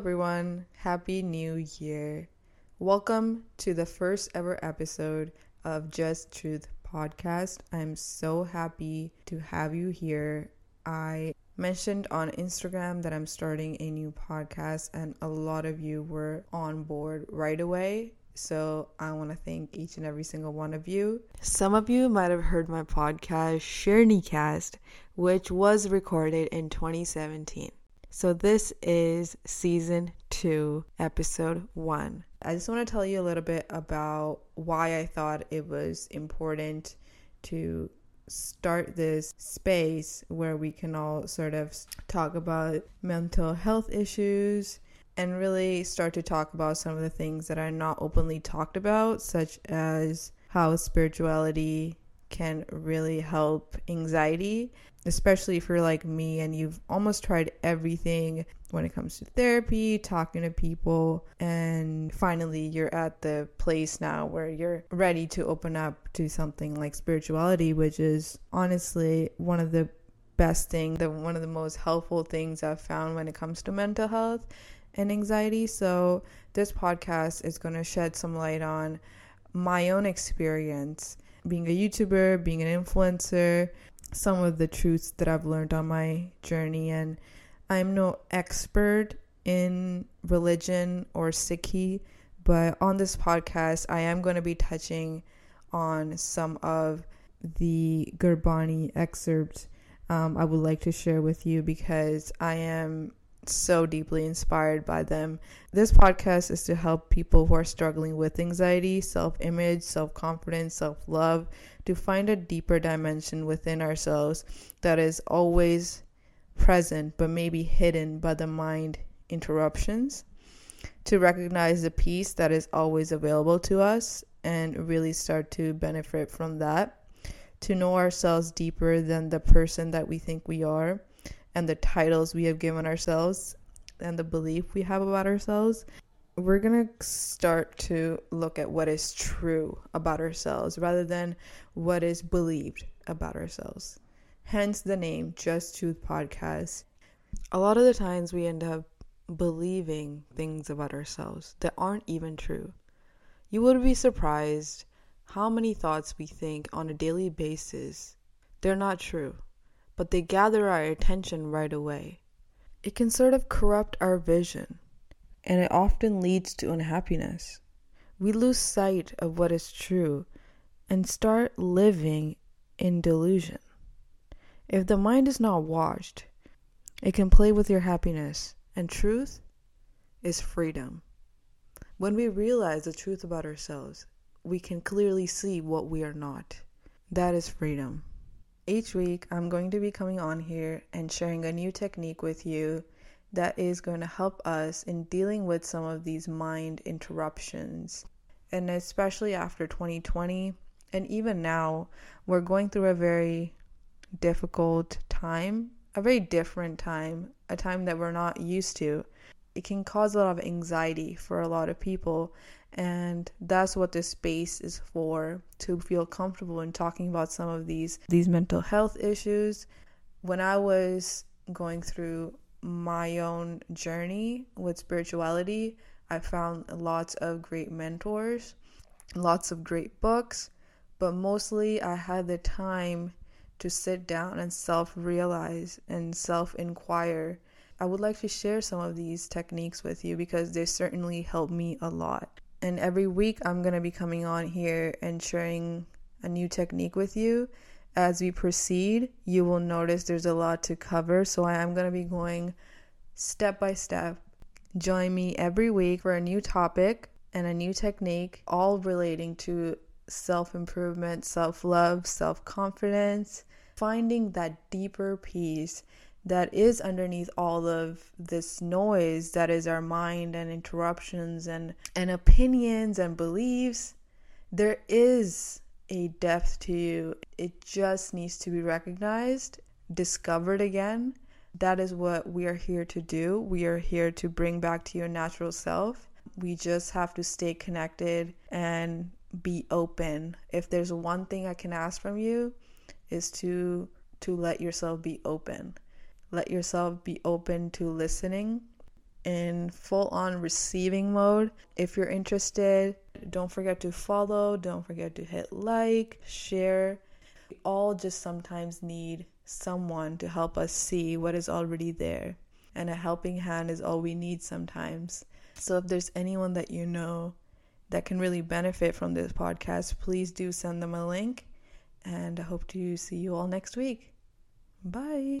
everyone. Happy New Year. Welcome to the first ever episode of Just Truth podcast. I'm so happy to have you here. I mentioned on Instagram that I'm starting a new podcast, and a lot of you were on board right away. So I want to thank each and every single one of you. Some of you might have heard my podcast, Cast, which was recorded in 2017. So this is season two, episode one. I just want to tell you a little bit about why I thought it was important to start this space where we can all sort of talk about mental health issues and really start to talk about some of the things that are not openly talked about, such as how spirituality can really help anxiety especially if you're like me and you've almost tried everything when it comes to therapy, talking to people, and finally you're at the place now where you're ready to open up to something like spirituality, which is honestly one of the best things, the one of the most helpful things I've found when it comes to mental health and anxiety. So this podcast is going to shed some light on my own experience being a YouTuber, being an influencer, some of the truths that I've learned on my journey. And I'm no expert in religion or Sikhi, but on this podcast, I am going to be touching on some of the Gurbani excerpts um, I would like to share with you because I am so deeply inspired by them. This podcast is to help people who are struggling with anxiety, self image, self confidence, self love, to find a deeper dimension within ourselves that is always present but maybe hidden by the mind interruptions. To recognize the peace that is always available to us and really start to benefit from that. To know ourselves deeper than the person that we think we are and the titles we have given ourselves and the belief we have about ourselves, we're going to start to look at what is true about ourselves rather than what is believed about ourselves. Hence the name Just Truth Podcast. A lot of the times we end up believing things about ourselves that aren't even true. You would be surprised how many thoughts we think on a daily basis. They're not true but they gather our attention right away. It can sort of corrupt our vision, and it often leads to unhappiness. We lose sight of what is true and start living in delusion. If the mind is not washed, it can play with your happiness, and truth is freedom. When we realize the truth about ourselves, we can clearly see what we are not. That is freedom. Each week, I'm going to be coming on here and sharing a new technique with you that is going to help us in dealing with some of these mind interruptions. And especially after 2020, and even now, we're going through a very difficult time, a very different time, a time that we're not used to. It can cause a lot of anxiety for a lot of people, and that's what this space is for to feel comfortable in talking about some of these these mental health issues. When i was going through my own journey with spirituality i found lots of great mentors lots of great books but mostly i had the time to sit down and self realize and self inquire I would like to share some of these techniques with you because they certainly helped me a lot. And every week, I'm going to be coming on here and sharing a new technique with you. As we proceed, you will notice there's a lot to cover. So I am going to be going step by step. Join me every week for a new topic and a new technique, all relating to self improvement, self love, self confidence, finding that deeper peace that is underneath all of this noise that is our mind and interruptions and and opinions and beliefs there is a depth to you. It just needs to be recognized discovered again. That is what we are here to do. We are here to bring back to your natural self. We just have to stay connected and be open. If there's one thing i can ask from you is to to let yourself be open let yourself be open to listening in full on receiving mode. If you're interested, don't forget to follow, don't forget to hit like, share. We all just sometimes need someone to help us see what is already there. And a helping hand is all we need sometimes. So if there's anyone that you know that can really benefit from this podcast, please do send them a link. And I hope to see you all next week. Bye.